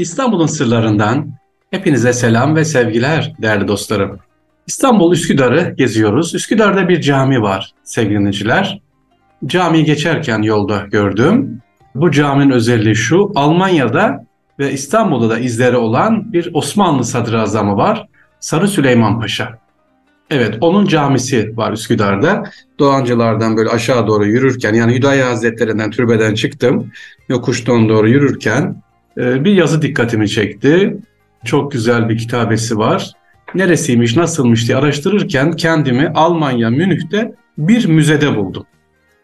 İstanbul'un sırlarından hepinize selam ve sevgiler değerli dostlarım. İstanbul Üsküdar'ı geziyoruz. Üsküdar'da bir cami var sevgili dinleyiciler. Camiyi geçerken yolda gördüm. Bu caminin özelliği şu, Almanya'da ve İstanbul'da da izleri olan bir Osmanlı sadrazamı var. Sarı Süleyman Paşa. Evet, onun camisi var Üsküdar'da. Doğancılardan böyle aşağı doğru yürürken, yani Hüdayi Hazretlerinden türbeden çıktım. Yokuştan doğru yürürken bir yazı dikkatimi çekti. Çok güzel bir kitabesi var. Neresiymiş, nasılmış diye araştırırken kendimi Almanya, Münih'te bir müzede buldum.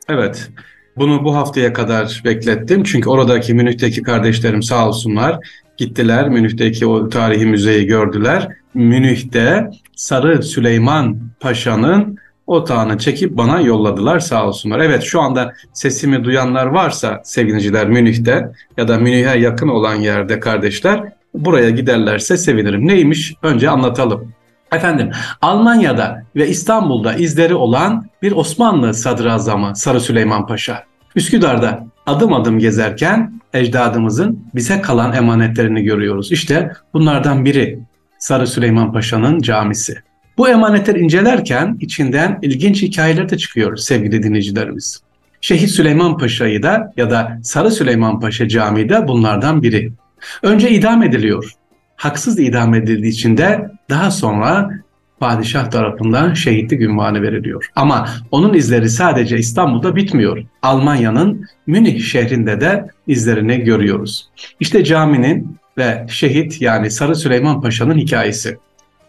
Evet, bunu bu haftaya kadar beklettim. Çünkü oradaki Münih'teki kardeşlerim sağ olsunlar gittiler. Münih'teki o tarihi müzeyi gördüler. Münih'te Sarı Süleyman Paşa'nın otağını çekip bana yolladılar sağ olsunlar. Evet şu anda sesimi duyanlar varsa sevgiliciler Münih'te ya da Münih'e yakın olan yerde kardeşler buraya giderlerse sevinirim. Neymiş? Önce anlatalım. Efendim Almanya'da ve İstanbul'da izleri olan bir Osmanlı sadrazamı Sarı Süleyman Paşa. Üsküdar'da adım adım gezerken ecdadımızın bize kalan emanetlerini görüyoruz. İşte bunlardan biri Sarı Süleyman Paşa'nın camisi. Bu emanetleri incelerken içinden ilginç hikayeler de çıkıyor sevgili dinleyicilerimiz. Şehit Süleyman Paşa'yı da ya da Sarı Süleyman Paşa Camii de bunlardan biri. Önce idam ediliyor. Haksız idam edildiği için de daha sonra padişah tarafından şehitlik ünvanı veriliyor. Ama onun izleri sadece İstanbul'da bitmiyor. Almanya'nın Münih şehrinde de izlerini görüyoruz. İşte caminin ve şehit yani Sarı Süleyman Paşa'nın hikayesi.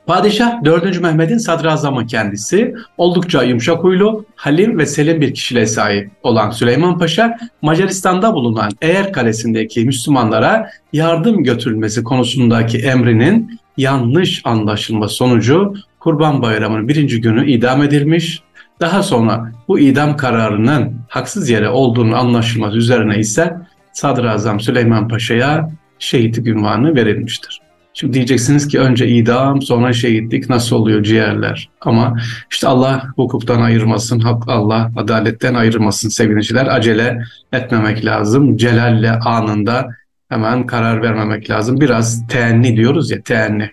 Padişah 4. Mehmet'in sadrazamı kendisi, oldukça yumuşak huylu, halim ve selim bir kişiliğe sahip olan Süleyman Paşa, Macaristan'da bulunan Eğer Kalesi'ndeki Müslümanlara yardım götürülmesi konusundaki emrinin yanlış anlaşılma sonucu Kurban Bayramı'nın birinci günü idam edilmiş. Daha sonra bu idam kararının haksız yere olduğunu anlaşılması üzerine ise Sadrazam Süleyman Paşa'ya şehitlik ünvanı verilmiştir. Şimdi diyeceksiniz ki önce idam sonra şehitlik nasıl oluyor ciğerler? Ama işte Allah hukuktan ayırmasın, Allah adaletten ayırmasın sevgiliciler. Acele etmemek lazım. Celalle anında hemen karar vermemek lazım. Biraz teenni diyoruz ya teenni.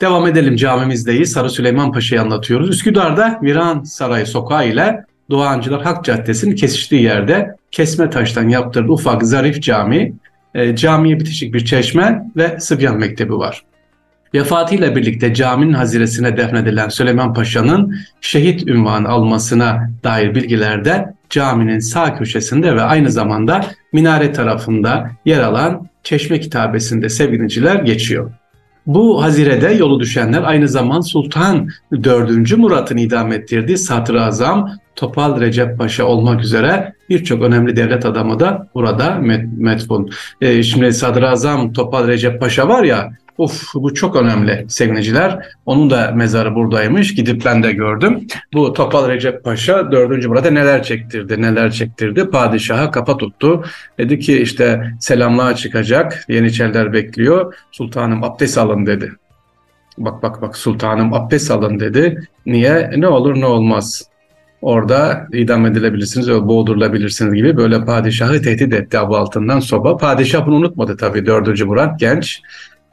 Devam edelim camimizdeyiz. Sarı Süleyman Paşa'yı anlatıyoruz. Üsküdar'da Viran Saray Sokağı ile Doğancılar Hak Caddesi'nin kesiştiği yerde kesme taştan yaptırdığı ufak zarif cami e, camiye bitişik bir çeşme ve Sıbyan Mektebi var. Vefatıyla birlikte caminin haziresine defnedilen Süleyman Paşa'nın şehit ünvanı almasına dair bilgilerde caminin sağ köşesinde ve aynı zamanda minare tarafında yer alan Çeşme kitabesinde sevgiliciler geçiyor. Bu hazirede yolu düşenler aynı zaman Sultan 4. Murat'ın idam ettirdiği Sadrazam Topal Recep Paşa olmak üzere birçok önemli devlet adamı da burada metfun. E, şimdi Sadrazam Topal Recep Paşa var ya Uf bu çok önemli sevgiliciler. Onun da mezarı buradaymış. Gidip ben de gördüm. Bu Topal Recep Paşa 4. Murat'a neler çektirdi, neler çektirdi. Padişaha kafa tuttu. Dedi ki işte selamlığa çıkacak. Yeniçeriler bekliyor. Sultanım abdest alın dedi. Bak bak bak sultanım abdest alın dedi. Niye? Ne olur ne olmaz orada idam edilebilirsiniz boğdurulabilirsiniz gibi böyle padişahı tehdit etti abu altından soba. Padişah bunu unutmadı tabii 4. Murat genç.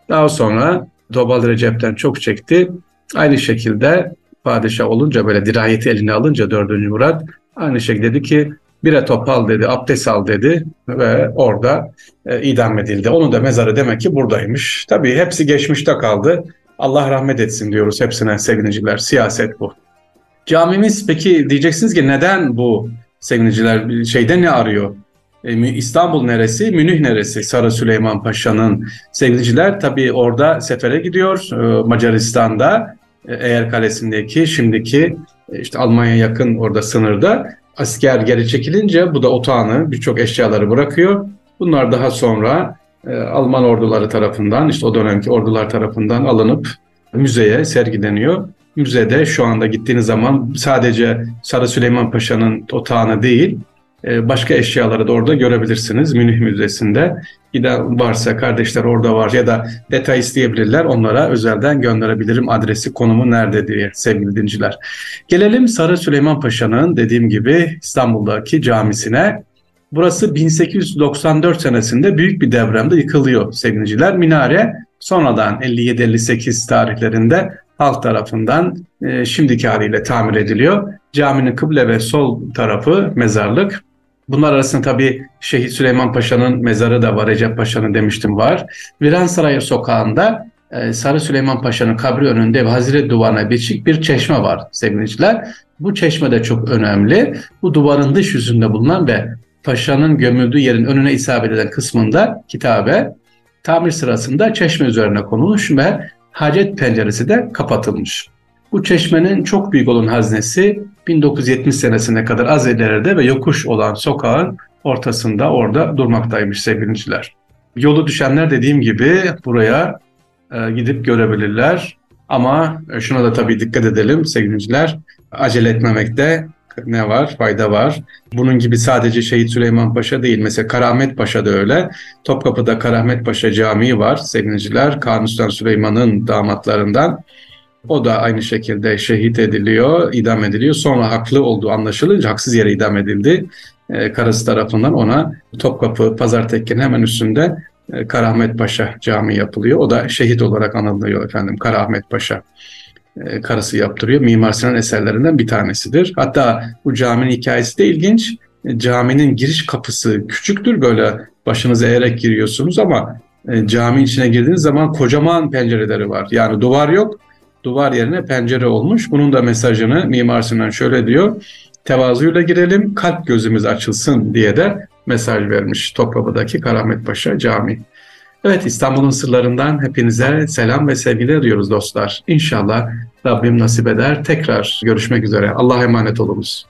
Daha sonra Topal Recep'ten çok çekti. Aynı şekilde padişah olunca böyle dirayeti eline alınca 4. Murat aynı şekilde dedi ki bire topal dedi, abdest al dedi ve orada e, idam edildi. Onun da mezarı demek ki buradaymış. Tabii hepsi geçmişte kaldı. Allah rahmet etsin diyoruz hepsine sevgiliciler. Siyaset bu. Camimiz peki diyeceksiniz ki neden bu sevgiliciler şeyde ne arıyor? E, İstanbul neresi, Münih neresi? Sarı Süleyman Paşa'nın sevgiliciler tabii orada sefere gidiyor e, Macaristan'da e, Eğer Kalesi'ndeki şimdiki işte Almanya yakın orada sınırda asker geri çekilince bu da otağını birçok eşyaları bırakıyor. Bunlar daha sonra Alman orduları tarafından işte o dönemki ordular tarafından alınıp müzeye sergileniyor. Müzede şu anda gittiğiniz zaman sadece Sarı Süleyman Paşa'nın otağını değil ee, başka eşyaları da orada görebilirsiniz Münih Müzesi'nde. Ya varsa kardeşler orada var ya da detay isteyebilirler onlara özelden gönderebilirim adresi konumu nerede diye sevgili dinciler. Gelelim Sarı Süleyman Paşa'nın dediğim gibi İstanbul'daki camisine. Burası 1894 senesinde büyük bir depremde yıkılıyor sevgiliciler. Minare sonradan 57-58 tarihlerinde halk tarafından e, şimdiki haliyle tamir ediliyor. Caminin kıble ve sol tarafı mezarlık. Bunlar arasında tabii Şehit Süleyman Paşa'nın mezarı da var, Recep Paşa'nın demiştim var. Viransaray sokağında e, Sarı Süleyman Paşa'nın kabri önünde Hazire Duvarı'na biçik bir çeşme var sevgiliciler. Bu çeşme de çok önemli. Bu duvarın dış yüzünde bulunan ve Paşa'nın gömüldüğü yerin önüne isabet eden kısmında kitabe tamir sırasında çeşme üzerine konulmuş ve hacet penceresi de kapatılmış. Bu çeşmenin çok büyük olan haznesi 1970 senesine kadar az ileride ve yokuş olan sokağın ortasında orada durmaktaymış sevgiliciler. Yolu düşenler dediğim gibi buraya e, gidip görebilirler. Ama şuna da tabii dikkat edelim sevgiliciler. Acele etmemekte ne var? Fayda var. Bunun gibi sadece Şehit Süleyman Paşa değil. Mesela Karamet Paşa da öyle. Topkapı'da Karamet Paşa Camii var sevgiliciler. Kanuni Süleyman'ın damatlarından. O da aynı şekilde şehit ediliyor, idam ediliyor. Sonra haklı olduğu anlaşılınca haksız yere idam edildi. Ee, karısı tarafından ona Topkapı Pazar Tekke'nin hemen üstünde e, Karahmet Paşa Camii yapılıyor. O da şehit olarak anılıyor efendim Karahmet Paşa. E, karısı yaptırıyor. Mimar Sinan eserlerinden bir tanesidir. Hatta bu caminin hikayesi de ilginç. E, caminin giriş kapısı küçüktür böyle başınızı eğerek giriyorsunuz ama e, cami içine girdiğiniz zaman kocaman pencereleri var. Yani duvar yok. Duvar yerine pencere olmuş. Bunun da mesajını Mimar Sinan şöyle diyor. Tevazuyla girelim, kalp gözümüz açılsın diye de mesaj vermiş Topkapı'daki Karamet Paşa Camii. Evet İstanbul'un sırlarından hepinize selam ve sevgiler diyoruz dostlar. İnşallah Rabbim nasip eder. Tekrar görüşmek üzere. Allah'a emanet olunuz.